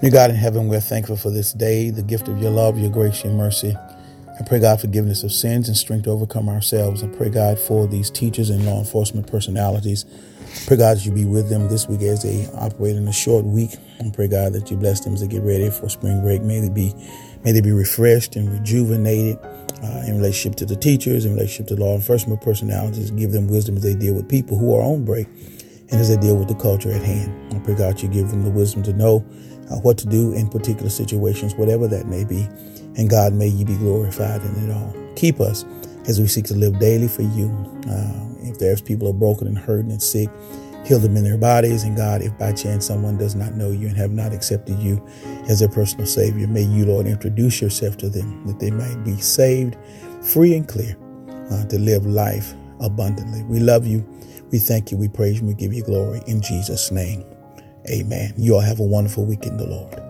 Dear God in heaven, we're thankful for this day, the gift of your love, your grace, your mercy. I pray, God, forgiveness of sins and strength to overcome ourselves. I pray, God, for these teachers and law enforcement personalities. I pray, God, that you be with them this week as they operate in a short week. I pray, God, that you bless them as they get ready for spring break. May they be, may they be refreshed and rejuvenated uh, in relationship to the teachers, in relationship to law enforcement personalities. Give them wisdom as they deal with people who are on break and as they deal with the culture at hand. I pray, God, you give them the wisdom to know uh, what to do in particular situations, whatever that may be. And God, may you be glorified in it all. Keep us as we seek to live daily for you. Uh, if there's people are broken and hurting and sick, heal them in their bodies. And God, if by chance someone does not know you and have not accepted you as their personal Savior, may you, Lord, introduce yourself to them that they might be saved, free and clear, uh, to live life abundantly. We love you. We thank you. We praise you. We give you glory in Jesus' name. Amen. You all have a wonderful week in the Lord.